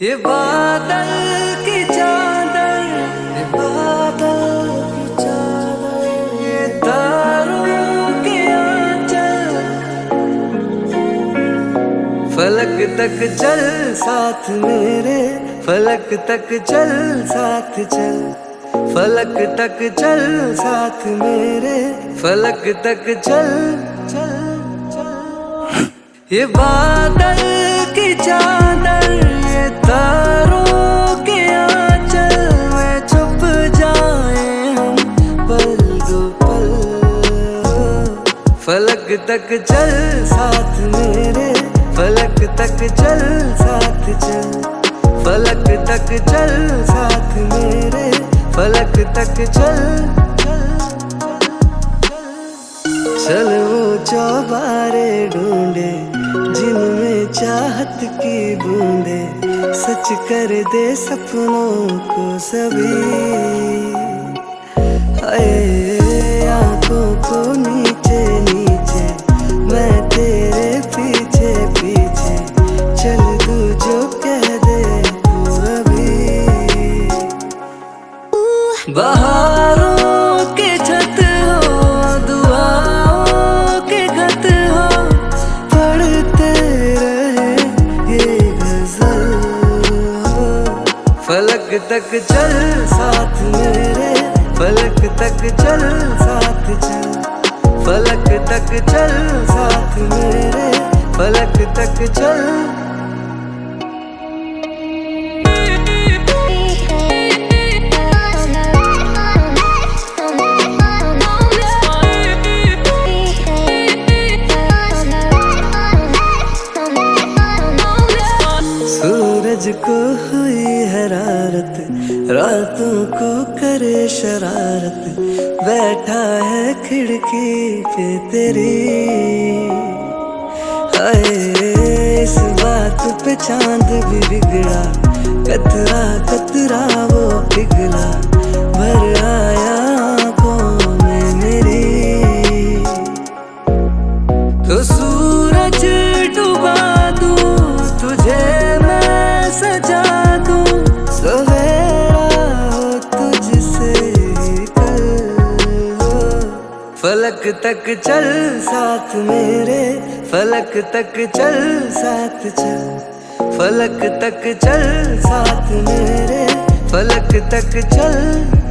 ये बादल की चादर, ये बादल की चादर, ये तारों के आंचल। फलक तक चल, साथ मेरे, फलक तक चल, साथ चल। फलक तक चल, साथ मेरे, फलक तक चल चल चल। ये बादल की चादर तक चल, साथ मेरे। फलक तक चल, साथ चल। फलक तक चल, साथ मेरे। फलक तक चल चल वो चौबारे ढूंढे, जिनमें चाहत की बूंदे। सच कर दे सपनों को सभी। तक चल साथ मेरे, फलक तक चल साथ चल। फलक तक चल साथ मेरे, फलक तक चल। सूरज को हुई हरारत, रातों को करे शरारत, बैठा है खिड़की पे तेरी। हाय, इस बात पे चाँद भी बिगड़ा कतरा कतरा वो पिघला, भर आया तक चल साथ मेरे, फलक तक चल साथ चल। फलक तक चल साथ मेरे, फलक तक चल।